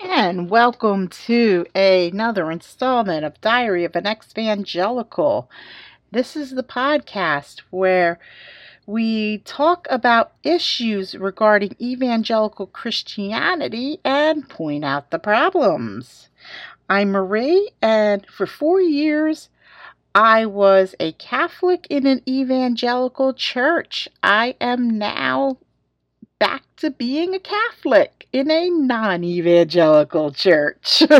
and welcome to another installment of Diary of an Evangelical. This is the podcast where we talk about issues regarding evangelical Christianity and point out the problems. I'm Marie, and for four years, I was a Catholic in an evangelical church. I am now back to being a Catholic in a non evangelical church.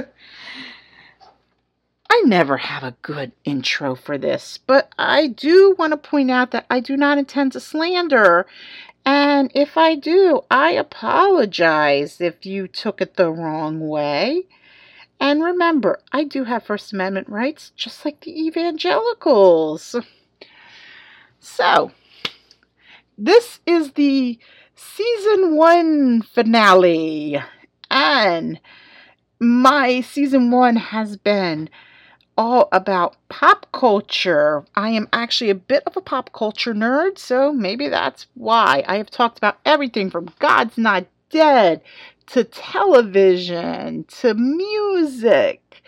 I never have a good intro for this, but I do want to point out that I do not intend to slander. And if I do, I apologize if you took it the wrong way. And remember, I do have First Amendment rights, just like the evangelicals. So, this is the season one finale. And my season one has been all about pop culture. I am actually a bit of a pop culture nerd, so maybe that's why. I have talked about everything from God's Not Dead to television to music.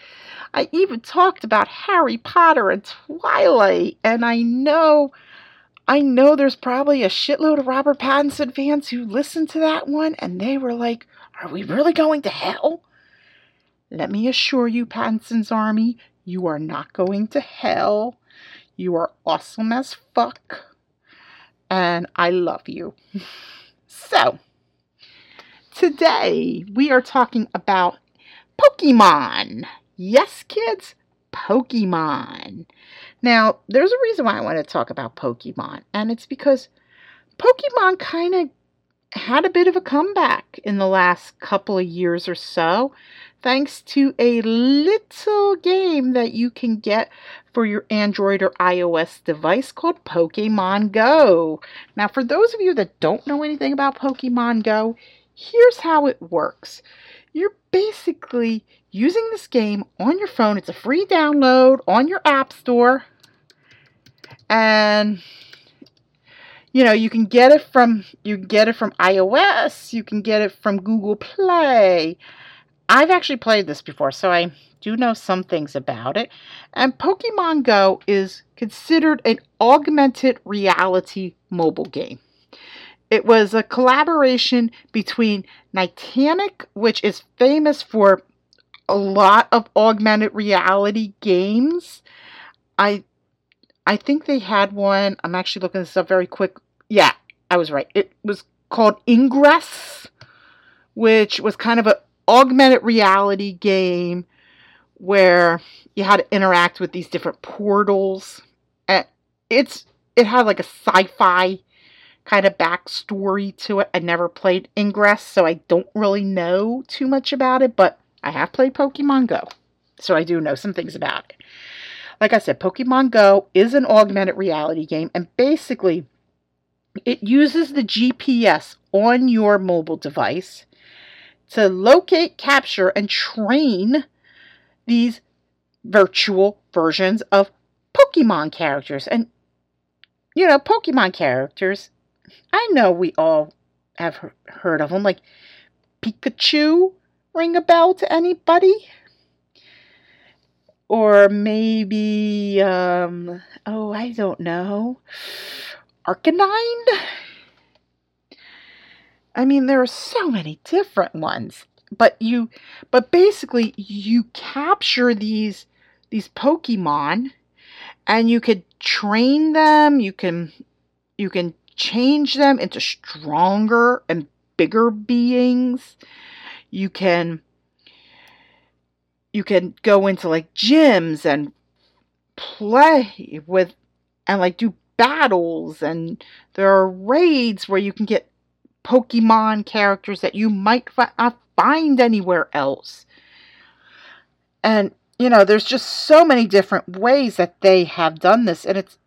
I even talked about Harry Potter and Twilight, and I know I know there's probably a shitload of Robert Pattinson fans who listened to that one and they were like, Are we really going to hell? Let me assure you, Pattinson's Army, you are not going to hell. You are awesome as fuck. And I love you. so, today we are talking about Pokemon. Yes, kids, Pokemon. Now, there's a reason why I want to talk about Pokemon, and it's because Pokemon kind of had a bit of a comeback in the last couple of years or so, thanks to a little game that you can get for your Android or iOS device called Pokemon Go. Now, for those of you that don't know anything about Pokemon Go, here's how it works. You're basically using this game on your phone. It's a free download on your App Store. And you know, you can get it from you can get it from iOS, you can get it from Google Play. I've actually played this before, so I do know some things about it. And Pokemon Go is considered an augmented reality mobile game. It was a collaboration between Niantic, which is famous for a lot of augmented reality games. I I think they had one. I'm actually looking this up very quick. Yeah, I was right. It was called Ingress, which was kind of an augmented reality game where you had to interact with these different portals. And it's it had like a sci-fi kind of backstory to it. I never played Ingress, so I don't really know too much about it, but I have played Pokemon Go, so I do know some things about it. Like I said, Pokemon Go is an augmented reality game, and basically, it uses the GPS on your mobile device to locate, capture, and train these virtual versions of Pokemon characters. And, you know, Pokemon characters, I know we all have heard of them, like Pikachu, ring a bell to anybody? Or maybe, um, oh, I don't know, Arcanine? I mean, there are so many different ones, but you, but basically, you capture these these Pokemon, and you could train them. You can, you can change them into stronger and bigger beings. You can you can go into like gyms and play with and like do battles. And there are raids where you can get Pokemon characters that you might not find anywhere else. And you know, there's just so many different ways that they have done this. And it's it's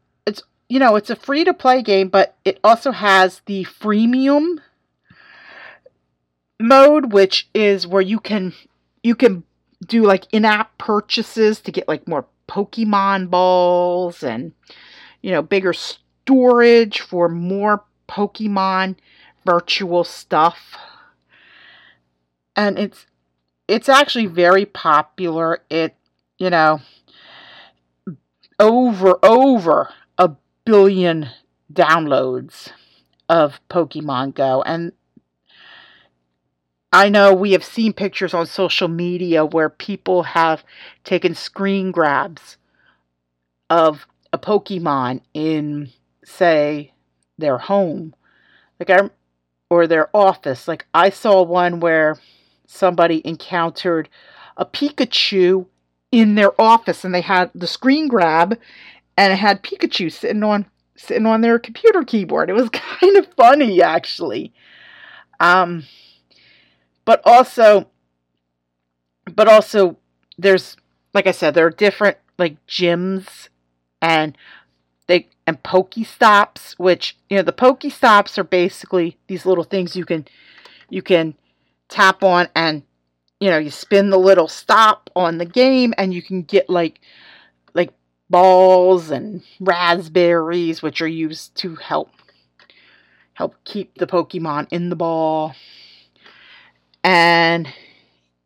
you know, it's a free to play game, but it also has the freemium mode, which is where you can you can do like in-app purchases to get like more Pokemon balls and you know bigger storage for more Pokemon virtual stuff. And it's it's actually very popular. It, you know, over over billion downloads of Pokemon Go. And I know we have seen pictures on social media where people have taken screen grabs of a Pokemon in say their home like I or their office. Like I saw one where somebody encountered a Pikachu in their office and they had the screen grab and it had Pikachu sitting on sitting on their computer keyboard. It was kind of funny actually. Um but also but also there's like I said there are different like gyms and they and Pokestops which you know the Pokestops are basically these little things you can you can tap on and you know you spin the little stop on the game and you can get like like balls and Razz Berries which are used to help help keep the pokemon in the ball. And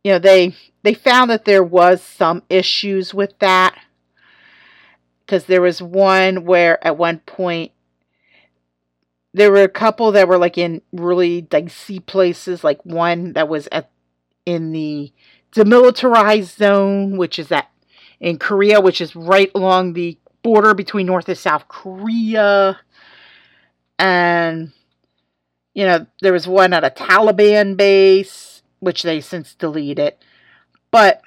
you know they they found that there was some issues with that because there was one where at one point there were a couple that were like in really dicey places like one that was at in the demilitarized zone which is at in korea which is right along the border between north and south korea and you know there was one at a taliban base which they since deleted but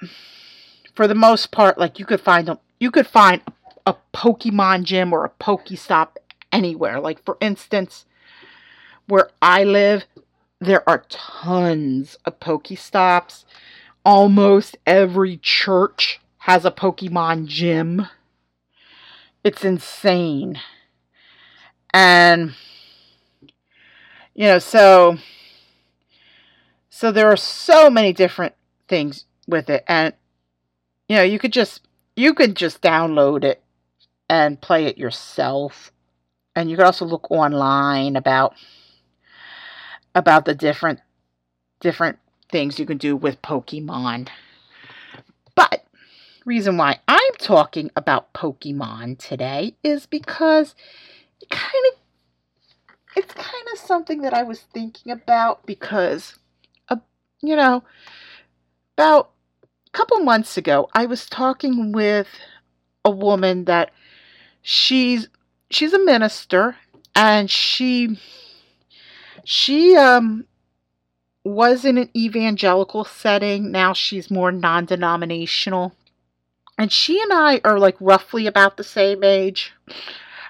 for the most part like you could find them you could find a pokemon gym or a pokestop anywhere. Like, for instance, where I live, there are tons of Pokestops. Almost every church has a Pokemon gym. It's insane. And, you know, so, so there are so many different things with it. And, you know, you could just, you could just download it and play it yourself and you can also look online about about the different different things you can do with Pokemon. But reason why I'm talking about Pokemon today is because it kind of it's kind of something that I was thinking about because uh, you know about a couple months ago I was talking with a woman that she's she's a minister and she she um was in an evangelical setting. Now she's more non-denominational and she and i are like roughly about the same age.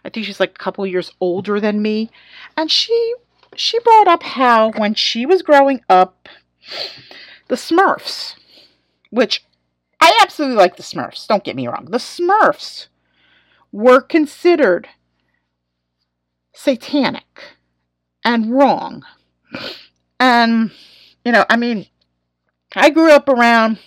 I think she's like a couple years older than me. And she she brought up how when she was growing up the smurfs which i absolutely like the smurfs don't get me wrong. The smurfs were considered satanic and wrong. And, you know, I mean, I grew up around,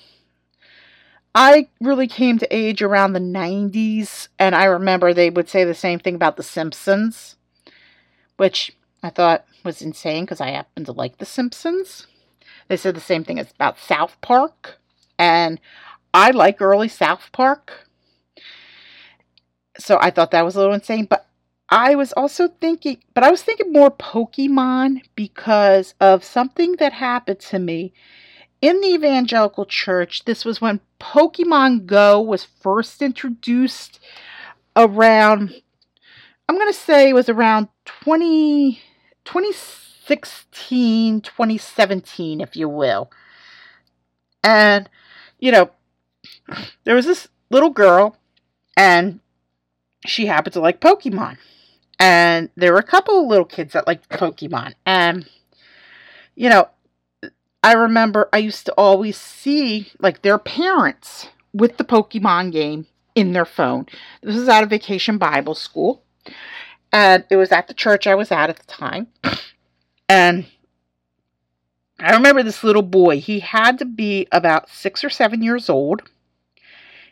I really came to age around the 90s, and I remember they would say the same thing about The Simpsons, which I thought was insane because I happen to like The Simpsons. They said the same thing about South Park, and I like early South Park. So I thought that was a little insane, but I was also thinking, but I was thinking more Pokemon because of something that happened to me in the evangelical church. This was when Pokemon Go was first introduced around, I'm going to say it was around 20, 2016, 2017, if you will. And, you know, there was this little girl, and she happened to like Pokemon and there were a couple of little kids that liked Pokemon. And, you know, I remember I used to always see like their parents with the Pokemon game in their phone. This was at a vacation Bible school. And it was at the church I was at at the time. And I remember this little boy. He had to be about six or seven years old.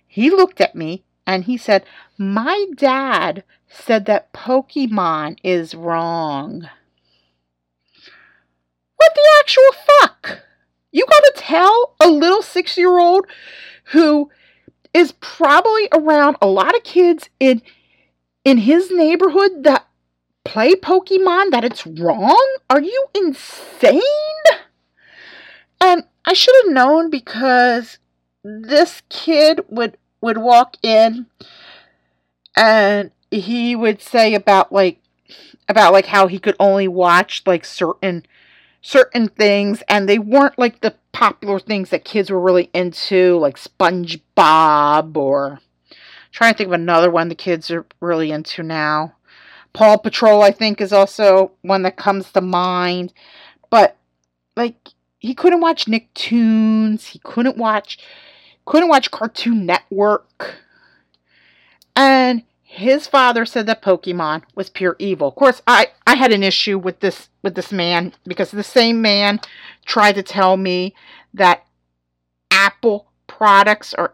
He looked at me and he said, My dad said that Pokemon is wrong. What the actual fuck? You gotta tell a little six year old who is probably around a lot of kids in in his neighborhood that play Pokemon that it's wrong? Are you insane? And I should have known because this kid would would walk in and he would say about like about like how he could only watch like certain certain things and they weren't like the popular things that kids were really into like SpongeBob or trying to think of another one the kids are really into now. Paw Patrol I think is also one that comes to mind. But like he couldn't watch Nicktoons, he couldn't watch couldn't watch Cartoon Network. And his father said that Pokemon was pure evil. Of course, I, I had an issue with this with this man because the same man tried to tell me that Apple products are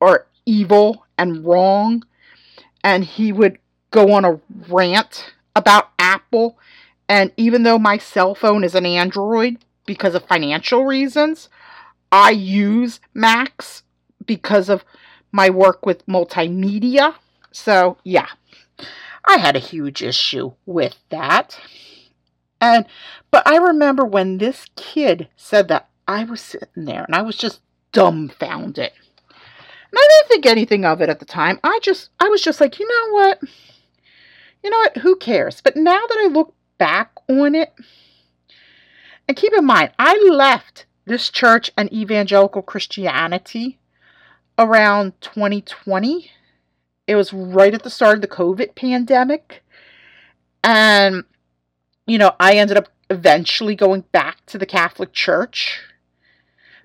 are evil and wrong and he would go on a rant about Apple and even though my cell phone is an Android because of financial reasons, I use Macs because of my work with multimedia. So, yeah, I had a huge issue with that. And, but I remember when this kid said that, I was sitting there and I was just dumbfounded. And I didn't think anything of it at the time. I just, I was just like, you know what? You know what? Who cares? But now that I look back on it, and keep in mind, I left this church and evangelical Christianity around 2020. It was right at the start of the COVID pandemic. And, you know, I ended up eventually going back to the Catholic Church.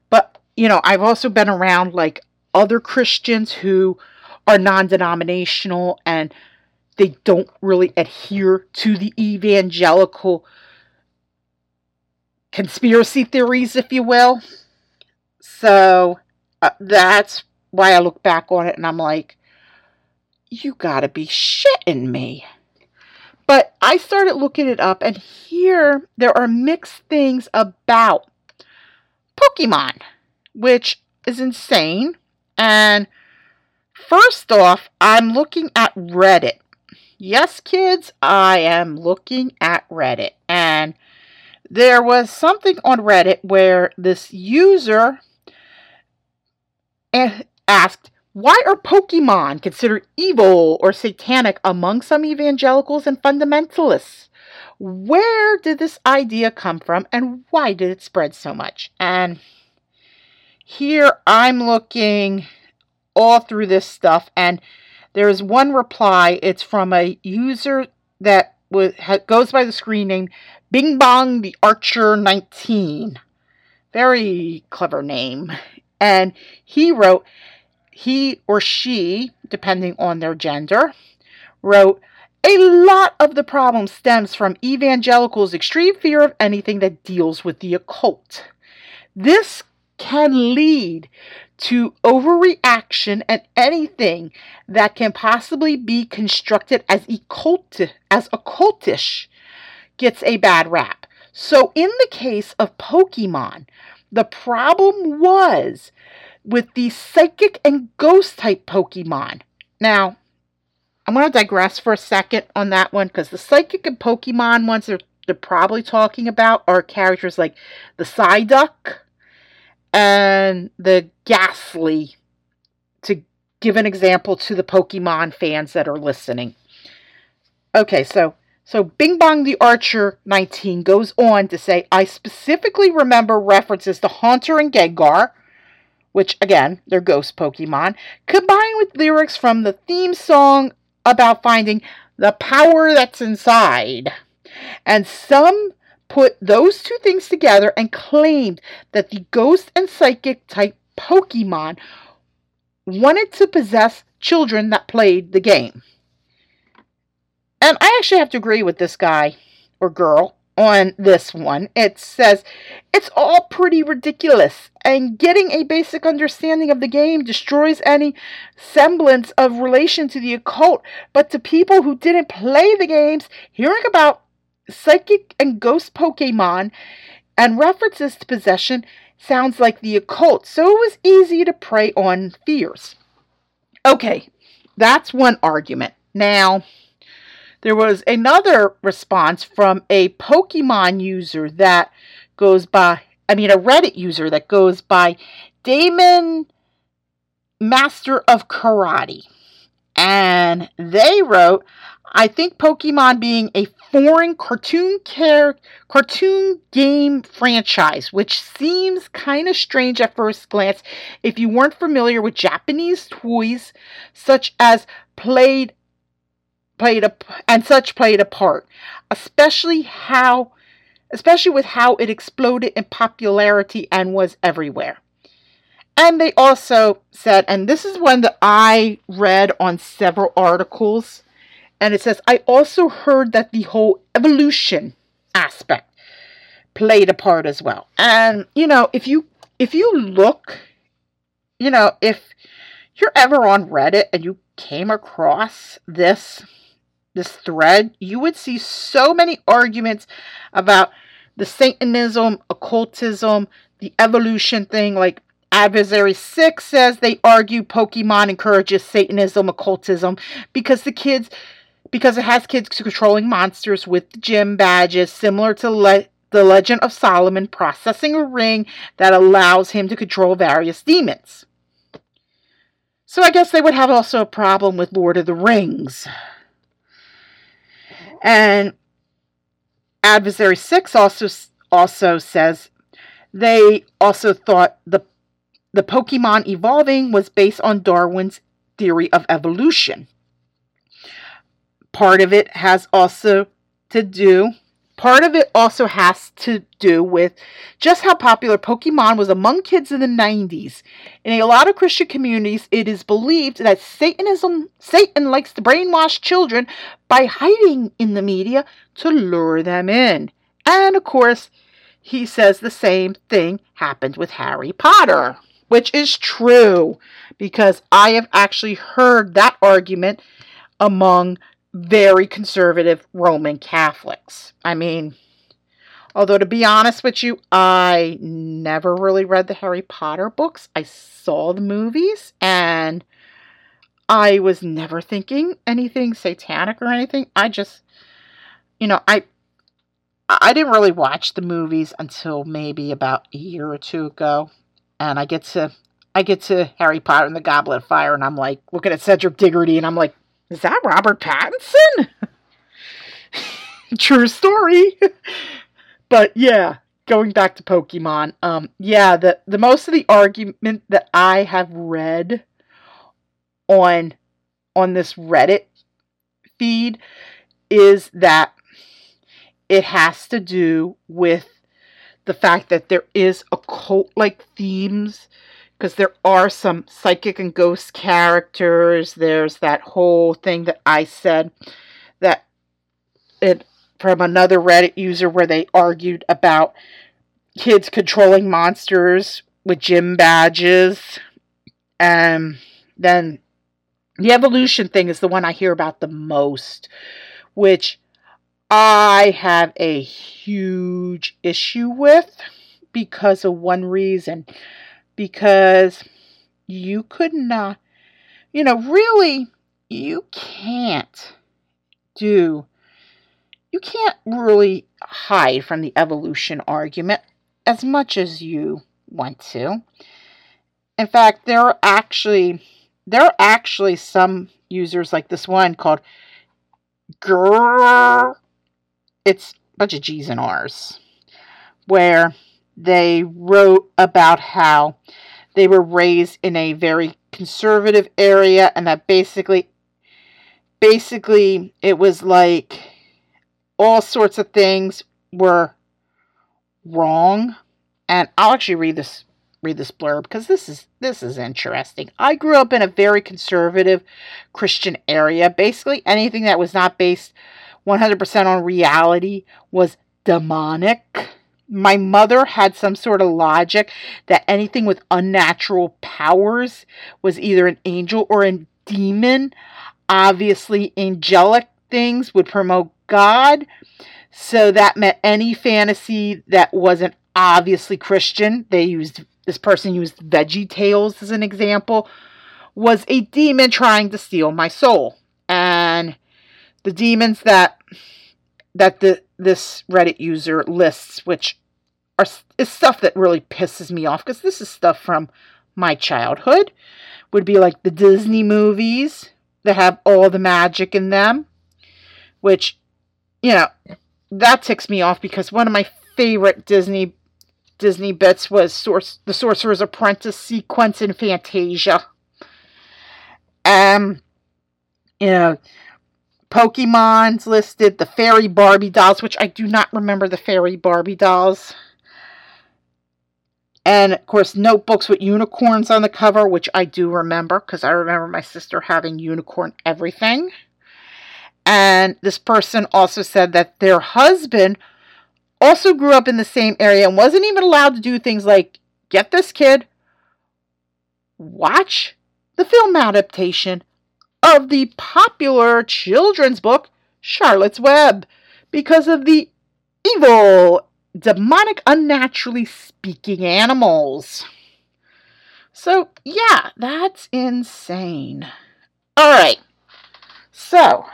But, you know, I've also been around like other Christians who are non denominational and they don't really adhere to the evangelical conspiracy theories, if you will. So uh, that's why I look back on it and I'm like, you gotta be shitting me. But I started looking it up, and here there are mixed things about Pokemon, which is insane. And first off, I'm looking at Reddit. Yes, kids, I am looking at Reddit. And there was something on Reddit where this user asked, Why are Pokemon considered evil or satanic among some evangelicals and fundamentalists? Where did this idea come from and why did it spread so much? And here I'm looking all through this stuff, and there's one reply. It's from a user that goes by the screen name Bing Bong the Archer 19. Very clever name. And he wrote, he or she, depending on their gender, wrote, a lot of the problem stems from evangelicals' extreme fear of anything that deals with the occult. This can lead to overreaction and anything that can possibly be constructed as occult as occultish gets a bad rap. So in the case of Pokemon, the problem was with the psychic and ghost type Pokemon. Now, I'm going to digress for a second on that one because the psychic and Pokemon ones they're, they're probably talking about are characters like the Psyduck and the Gastly, to give an example to the Pokemon fans that are listening. Okay, so so Bing Bong the Archer 19 goes on to say, I specifically remember references to Haunter and Gengar, which again, they're ghost Pokemon, combined with lyrics from the theme song about finding the power that's inside. And some put those two things together and claimed that the ghost and psychic type Pokemon wanted to possess children that played the game. And I actually have to agree with this guy or girl on this one. It says it's all pretty ridiculous, and getting a basic understanding of the game destroys any semblance of relation to the occult. But to people who didn't play the games, hearing about psychic and ghost Pokemon and references to possession sounds like the occult, so it was easy to prey on fears. Okay, that's one argument. Now, there was another response from a Pokemon user that goes by, I mean, a Reddit user that goes by Damon Master of Karate. And they wrote, I think Pokemon being a foreign cartoon care cartoon game franchise, which seems kind of strange at first glance if you weren't familiar with Japanese toys such as played played a and such played a part, especially how especially with how it exploded in popularity and was everywhere. And they also said, and this is one that I read on several articles, and it says, I also heard that the whole evolution aspect played a part as well. And you know, if you if you look, you know, if you're ever on Reddit and you came across this this thread, you would see so many arguments about the Satanism, occultism, the evolution thing. Like Adversary 6 says they argue Pokemon encourages Satanism, occultism, because the kids because it has kids controlling monsters with gym badges, similar to le- the Legend of Solomon, processing a ring that allows him to control various demons. So I guess they would have also a problem with Lord of the Rings. And Adversary 6 also also says they also thought the the Pokemon evolving was based on Darwin's theory of evolution. Part of it has also to do Part of it also has to do with just how popular Pokemon was among kids in the 90s. In a lot of Christian communities, it is believed that Satanism, Satan likes to brainwash children by hiding in the media to lure them in. And of course, he says the same thing happened with Harry Potter, which is true because I have actually heard that argument among very conservative Roman Catholics. I mean, although to be honest with you, I never really read the Harry Potter books. I saw the movies and I was never thinking anything satanic or anything. I just you know, I I didn't really watch the movies until maybe about a year or two ago. And I get to I get to Harry Potter and the Goblet of Fire and I'm like looking at Cedric Diggory and I'm like is that Robert Pattinson? True story. but yeah, going back to Pokemon, um, yeah, the, the most of the argument that I have read on on this Reddit feed is that it has to do with the fact that there is occult like themes because there are some psychic and ghost characters. There's that whole thing that I said that it from another Reddit user where they argued about kids controlling monsters with gym badges. And then the evolution thing is the one I hear about the most, which I have a huge issue with because of one reason because you could not, you know, really, you can't do, you can't really hide from the evolution argument as much as you want to. In fact, there are actually there are actually some users like this one called Grrr. It's a bunch of G's and R's where they wrote about how they were raised in a very conservative area and that basically basically it was like all sorts of things were wrong and I'll actually read this read this blurb because this is this is interesting. I grew up in a very conservative Christian area. Basically anything that was not based 100% on reality was demonic my mother had some sort of logic that anything with unnatural powers was either an angel or a demon. Obviously, angelic things would promote God. So that meant any fantasy that wasn't obviously Christian. They used this person used Veggie Tales as an example. Was a demon trying to steal my soul, and the demons that that the this Reddit user lists, which are is stuff that really pisses me off because this is stuff from my childhood, would be like the Disney movies that have all the magic in them, which you know that ticks me off because one of my favorite Disney Disney bits was Source the Sorcerer's Apprentice sequence in Fantasia. Um, you know, Pokemon's listed, the fairy Barbie dolls, which I do not remember the fairy Barbie dolls. And of course, notebooks with unicorns on the cover, which I do remember because I remember my sister having unicorn everything. And this person also said that their husband also grew up in the same area and wasn't even allowed to do things like get this kid, watch the film adaptation of the popular children's book Charlotte's Web because of the evil, demonic, unnaturally speaking animals. So, yeah, that's insane. All right. So,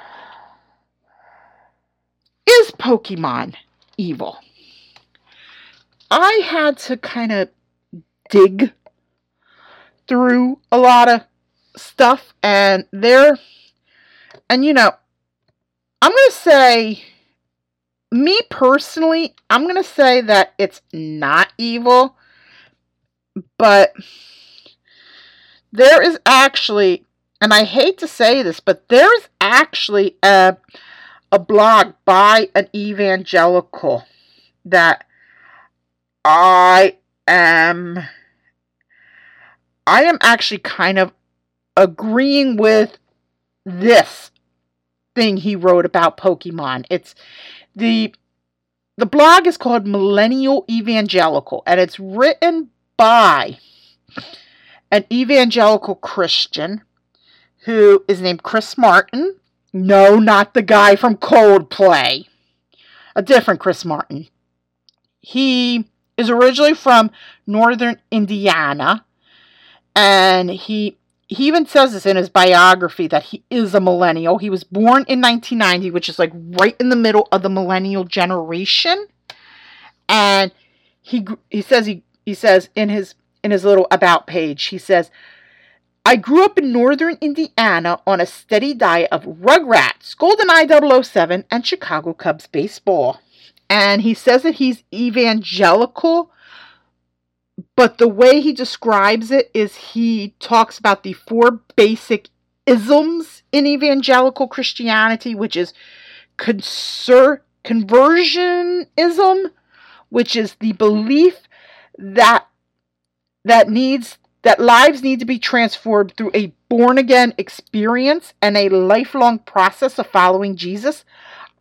is Pokemon evil? I had to kind of dig through a lot of stuff and there and you know i'm going to say me personally i'm going to say that it's not evil but there is actually and i hate to say this but there's actually a a blog by an evangelical that i am I am actually kind of agreeing with this thing he wrote about Pokemon. It's the the blog is called Millennial Evangelical and it's written by an evangelical Christian who is named Chris Martin. No, not the guy from Coldplay. A different Chris Martin. He is originally from northern Indiana and he he even says this in his biography that he is a millennial. He was born in 1990, which is like right in the middle of the millennial generation. And he he says he he says in his in his little about page, he says, I grew up in northern Indiana on a steady diet of Rugrats, GoldenEye 007, and Chicago Cubs baseball. And he says that he's evangelical but the way he describes it is he talks about the four basic isms in evangelical Christianity, which is conser- conversionism, which is the belief that that needs that lives need to be transformed through a born again experience and a lifelong process of following Jesus.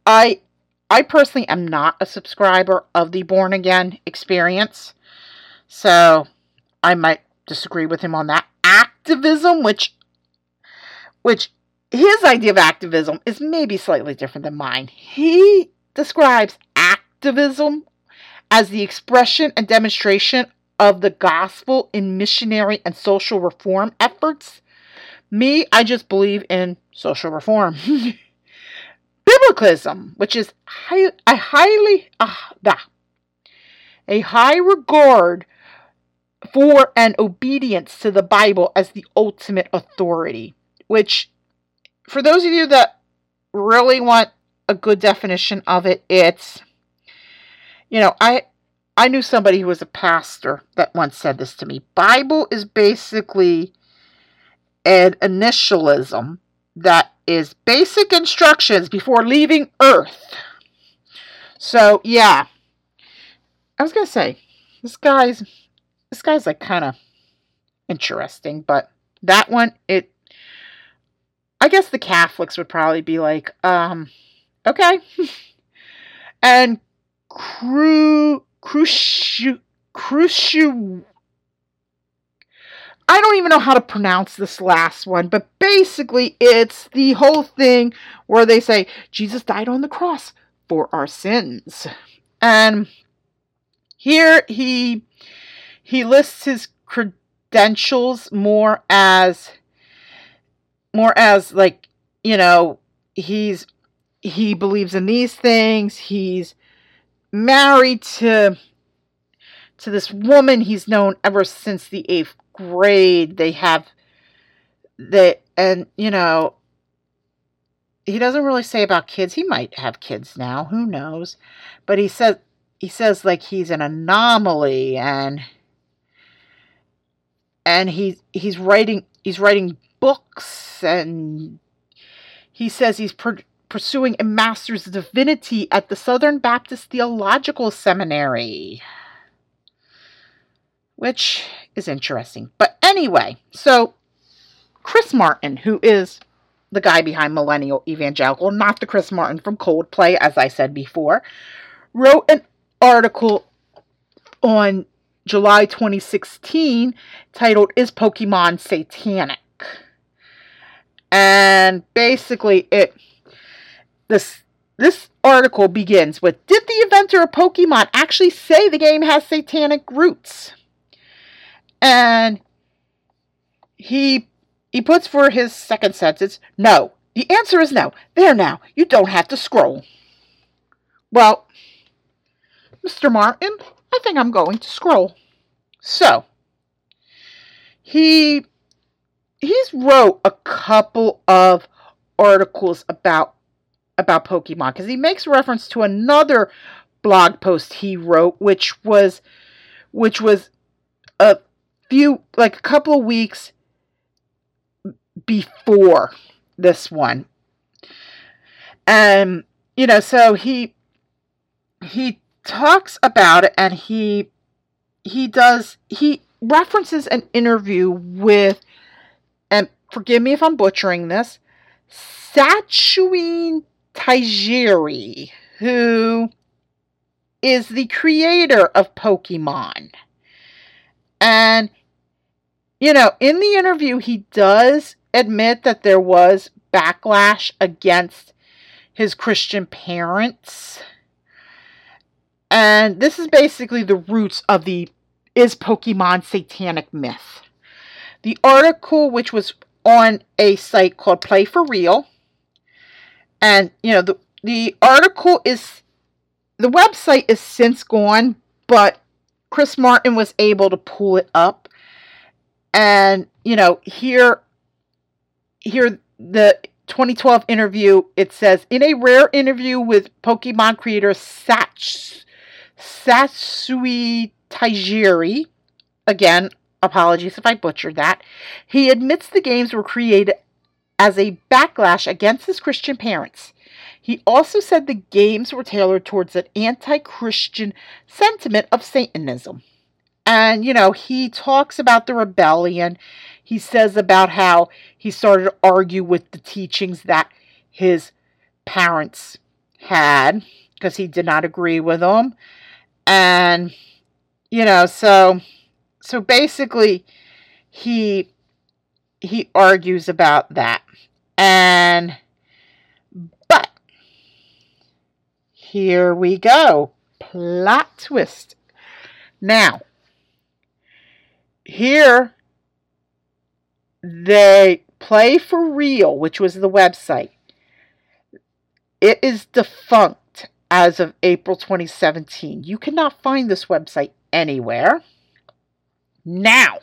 I I personally am not a subscriber of the born again experience. So I might disagree with him on that. Activism, which which his idea of activism is maybe slightly different than mine. He describes activism as the expression and demonstration of the gospel in missionary and social reform efforts. Me, I just believe in social reform. Biblicism, which is high, a highly uh, a high regard for an obedience to the Bible as the ultimate authority, which, for those of you that really want a good definition of it, it's, you know, I. I knew somebody who was a pastor that once said this to me. Bible is basically an initialism that is basic instructions before leaving earth. So, yeah. I was going to say, this guy's this guy's like kind of interesting, but that one, it, I guess the Catholics would probably be like, um, okay. and Cru, Cruciu, Cruciu, I don't even know how to pronounce this last one, but basically it's the whole thing where they say Jesus died on the cross for our sins. And here he he lists his credentials more as more as like you know he's he believes in these things. He's married to to this woman he's known ever since the eighth grade. They have they and you know he doesn't really say about kids. He might have kids now. Who knows? But he says he says like he's an anomaly and and he he's writing he's writing books and he says he's pursuing a master's divinity at the Southern Baptist Theological Seminary. Which is interesting. But anyway so Chris Martin who is the guy behind Millennial Evangelical not the Chris Martin from Coldplay as I said before wrote an article on July 2016 titled Is Pokemon Satanic? And basically it this this article begins with Did the inventor of Pokemon actually say the game has satanic roots? And he he puts for his second sentence, no. The answer is no. There now. You don't have to scroll. Well, Mr. Martin, I think I'm going to scroll. So, he he's wrote a couple of articles about about Pokemon because he makes reference to another blog post he wrote which was which was a few like a couple of weeks before this one. And you know, so he he talks about it and he he does he references an interview with and forgive me if I'm butchering this Sachuen Tajiri who is the creator of Pokemon. And you know in the interview he does admit that there was backlash against his Christian parents and this is basically the roots of the Is Pokemon Satanic Myth. The article, which was on a site called Play for Real, and you know, the, the article is the website is since gone, but Chris Martin was able to pull it up. And, you know, here here the 2012 interview, it says in a rare interview with Pokemon creator Satch Sasui Tajiri, again, apologies if I butchered that, he admits the games were created as a backlash against his Christian parents. He also said the games were tailored towards an anti Christian sentiment of Satanism. And, you know, he talks about the rebellion. He says about how he started to argue with the teachings that his parents had because he did not agree with them and you know so so basically he he argues about that. And but here we go. Plot twist. Now here they play for real which was the website. It is defunct as of April 2017. You cannot find this website anywhere. Now,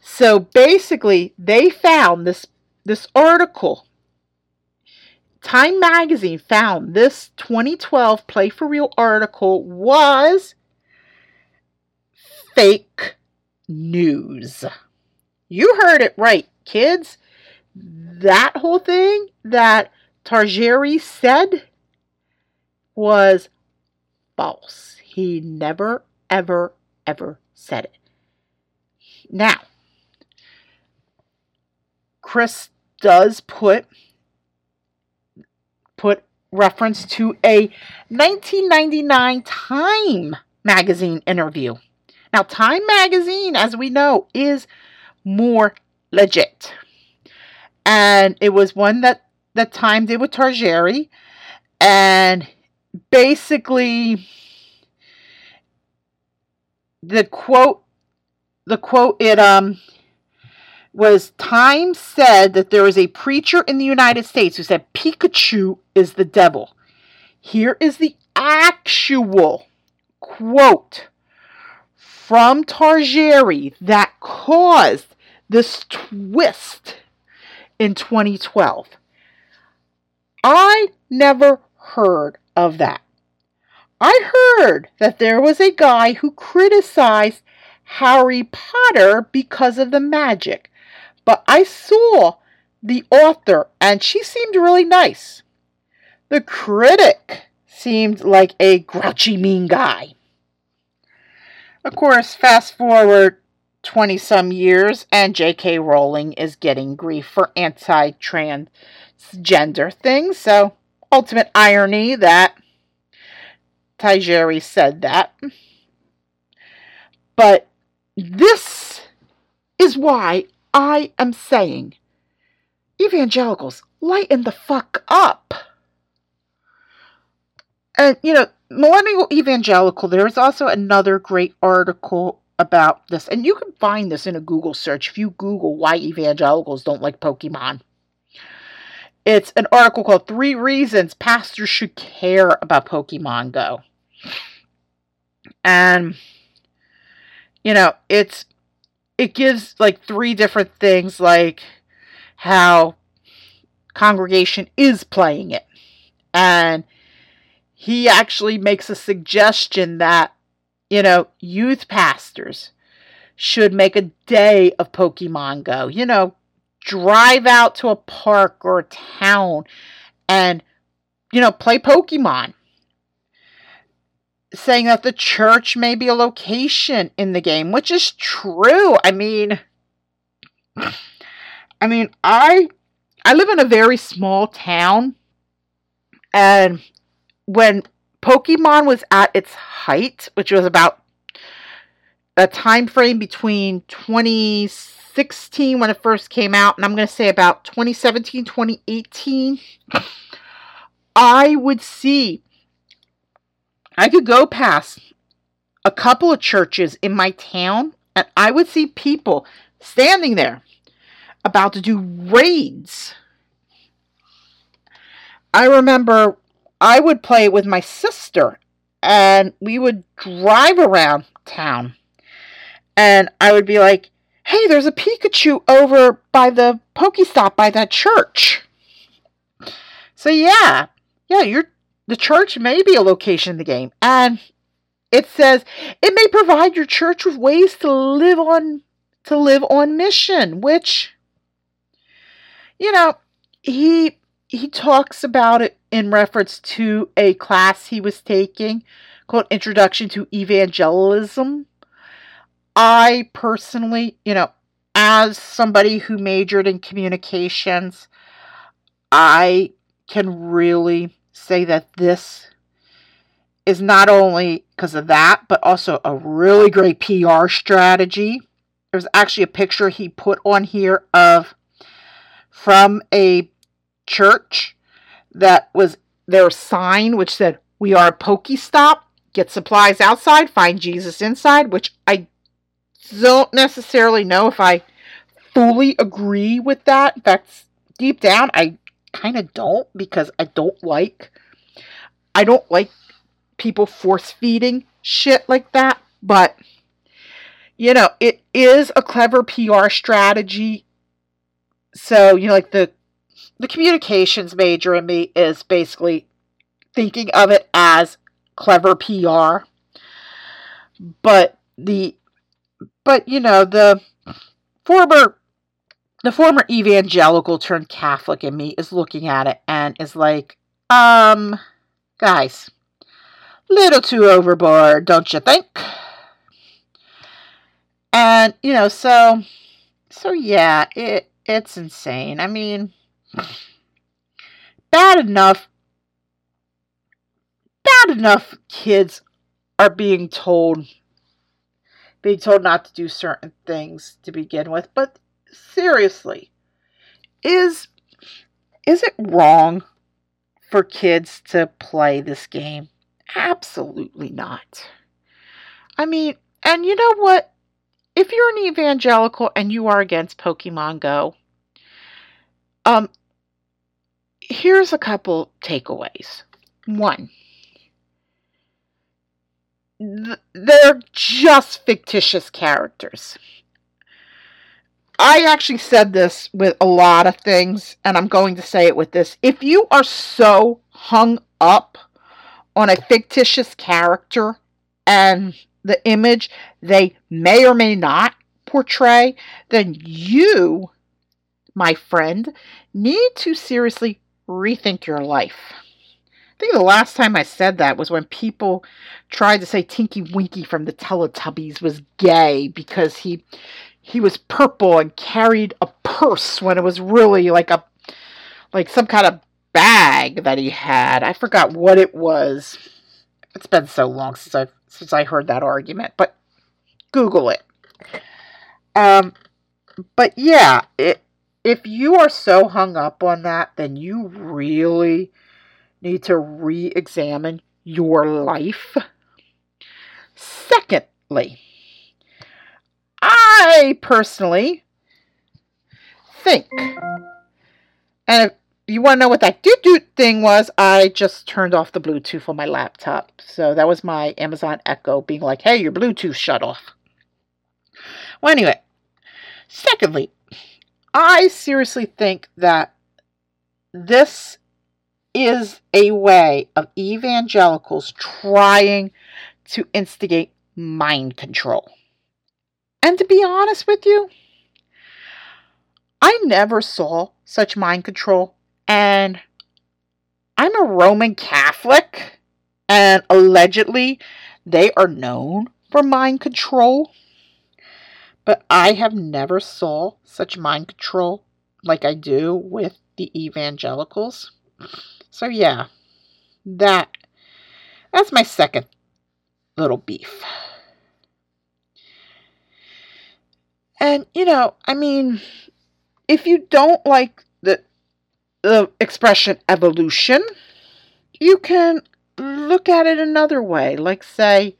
so basically, they found this this article. Time magazine found this 2012 Play for Real article was fake news. You heard it right, kids. That whole thing that Tajiri said was false. He never, ever, ever said it. Now, Chris does put put reference to a 1999 Time magazine interview. Now, Time magazine, as we know, is more legit. And it was one that that Time did with Tajiri. And basically the quote the quote it um was Time said that there was a preacher in the United States who said Pikachu is the devil. Here is the actual quote from Tarjari that caused this twist in 2012. I never heard of that. I heard that there was a guy who criticized Harry Potter because of the magic, but I saw the author and she seemed really nice. The critic seemed like a grouchy, mean guy. Of course, fast forward 20 some years, and J.K. Rowling is getting grief for anti transgender things. So, ultimate irony that Tajiri said that. But this is why I am saying evangelicals lighten the fuck up. And, you know, Millennial Evangelical, there is also another great article about this, and you can find this in a Google search if you Google why evangelicals don't like Pokemon. It's an article called Three Reasons Pastors Should Care About Pokemon Go. And, you know, it's, it gives like three different things, like how congregation is playing it. And he actually makes a suggestion that you know, youth pastors should make a day of Pokemon Go. You know, drive out to a park or a town and, you know, play Pokemon. Saying that the church may be a location in the game, which is true. I mean, I mean, I I live in a very small town, and when Pokemon was at its height, which was about a time frame between 2016 when it first came out, and I'm going to say about 2017, 2018. I would see, I could go past a couple of churches in my town, and I would see people standing there about to do raids. I remember I would play with my sister and we would drive around town. And I would be like, hey, there's a Pikachu over by the Pokestop by that church. So yeah, yeah, you're the church may be a location in the game. And it says it may provide your church with ways to live on to live on mission, which you know, he he talks about it in reference to a class he was taking called Introduction to Evangelism. I personally, you know, as somebody who majored in communications, I can really say that this is not only because of that, but also a really great PR strategy. There's actually a picture he put on here of from a church that was their sign, which said, We are a Pokestop, Get supplies outside, find Jesus inside, which I don't necessarily know if I fully agree with that. In fact, deep down, I kind of don't because I don't like I don't like people force feeding shit like that, but you know, it is a clever PR strategy. So, you know, like the the communications major in me is basically thinking of it as clever PR. But the but you know, the former the former evangelical turned Catholic in me is looking at it and is like, um, guys, little too overboard, don't you think? And you know, so so yeah, it it's insane. I mean, bad enough bad enough kids are being told being told not to do certain things to begin with but seriously is is it wrong for kids to play this game absolutely not i mean And you know what? If you're an evangelical and you are against Pokemon Go, um, here's a couple takeaways. One, they're just fictitious characters. I actually said this with a lot of things, and I'm going to say it with this. If you are so hung up on a fictitious character and the image they may or may not portray, then you, my friend, need to seriously rethink your life. I think the last time I said that was when people tried to say Tinky Winky from the Teletubbies was gay because he he was purple and carried a purse when it was really like a like some kind of bag that he had. I forgot what it was. It's been so long since I since I heard that argument, but Google it. Um, but yeah, it, if you are so hung up on that, then you really need to re-examine your life. Secondly, I personally think, and if you want to know what that doot doot thing was, I just turned off the Bluetooth on my laptop. So that was my Amazon Echo being like, hey, your Bluetooth shut off. Well, anyway, secondly, I seriously think that this is a way of evangelicals trying to instigate mind control. And to be honest with you, I never saw such mind control. And I'm a Roman Catholic, and allegedly they are known for mind control. But I have never saw such mind control like I do with the evangelicals. So yeah, that that's my second little beef. And, you know, I mean, if you don't like the, the expression evolution, you can look at it another way. Like, say,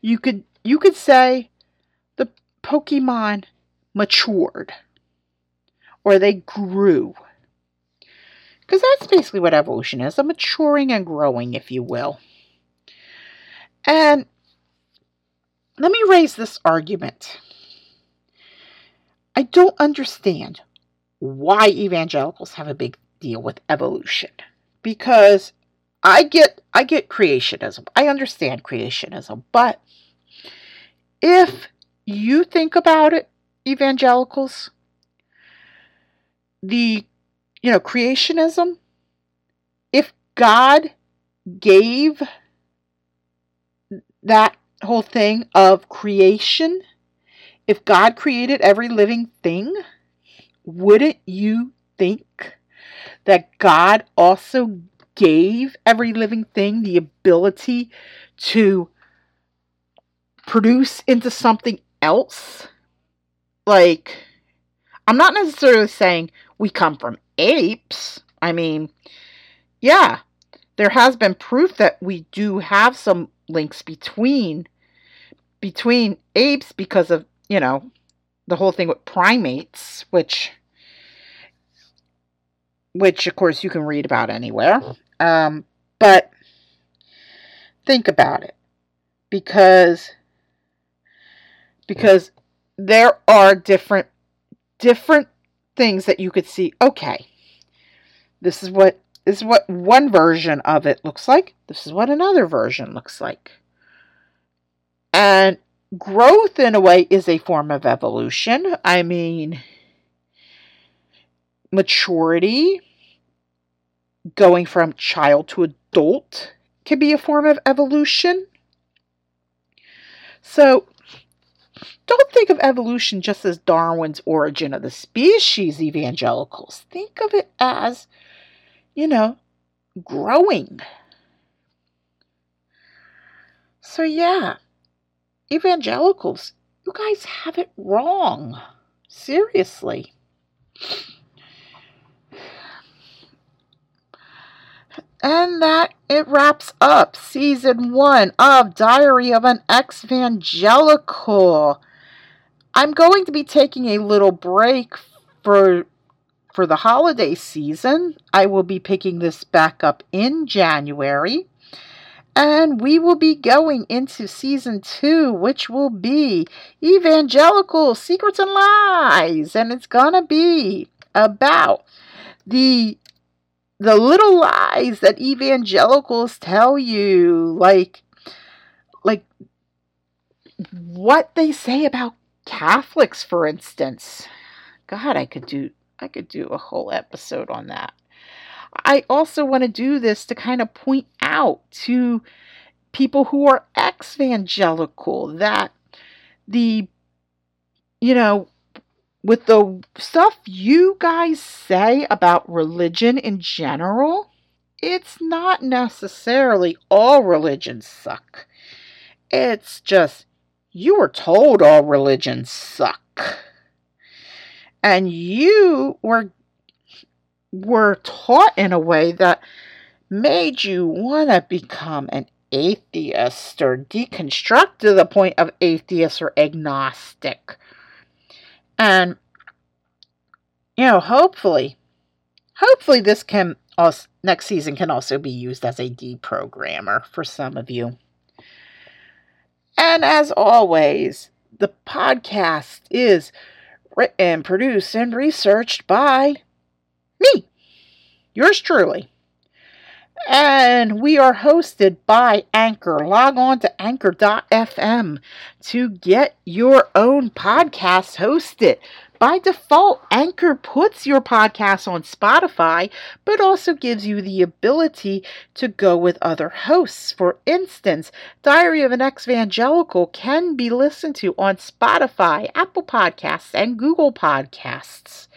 you could you could say the Pokemon matured or they grew. Because that's basically what evolution is a maturing and growing, if you will. And let me raise this argument. I don't understand why evangelicals have a big deal with evolution because I get I get creationism. I understand creationism, but if you think about it, evangelicals, the you know, creationism, if God gave that whole thing of creation if God created every living thing, wouldn't you think that God also gave every living thing the ability to produce into something else? Like, I'm not necessarily saying we come from apes. I mean, yeah, there has been proof that we do have some links between between apes because of you know, the whole thing with primates, which which of course you can read about anywhere. Um, but think about it. Because because there are different different things that you could see. Okay. This is what this is what one version of it looks like. This is what another version looks like. And growth in a way is a form of evolution. I mean, maturity, going from child to adult, can be a form of evolution. So, don't think of evolution just as Darwin's origin of the species, evangelicals. Think of it as, you know, growing. So, yeah evangelicals, you guys have it wrong. Seriously. And that it wraps up season one of Diary of an Exvangelical. I'm going to be taking a little break for for the holiday season. I will be picking this back up in January. And we will be going into season two, which will be Evangelical Secrets and Lies. And it's going to be about the the little lies that evangelicals tell you like like what they say about Catholics for instance god I could do I could do a whole episode on that I also want to do this to kind of point out to people who are evangelical that the you know with the stuff you guys say about religion in general, it's not necessarily all religions suck. It's just you were told all religions suck. And you were were taught in a way that made you want to become an atheist or deconstruct to the point of atheist or agnostic. And, you know, hopefully, hopefully this can also, next season can also be used as a deprogrammer for some of you. And as always, the podcast is written, produced, and researched by me, yours truly. And we are hosted by Anchor. Log on to anchor.fm to get your own podcast hosted. By default, Anchor puts your podcast on Spotify, but also gives you the ability to go with other hosts. For instance, Diary of an Exvangelical can be listened to on Spotify, Apple Podcasts, and Google Podcasts.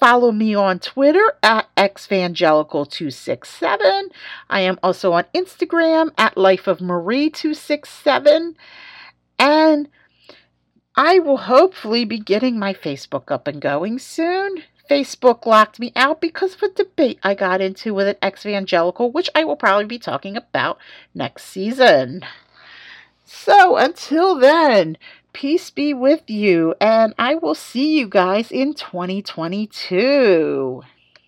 Follow me on Twitter at xvangelical267. I am also on Instagram at lifeofmarie267. And I will hopefully be getting my Facebook up and going soon. Facebook locked me out because of a debate I got into with an ex evangelical, which I will probably be talking about next season. So until then, Peace be with you, and I will see you guys in 2022.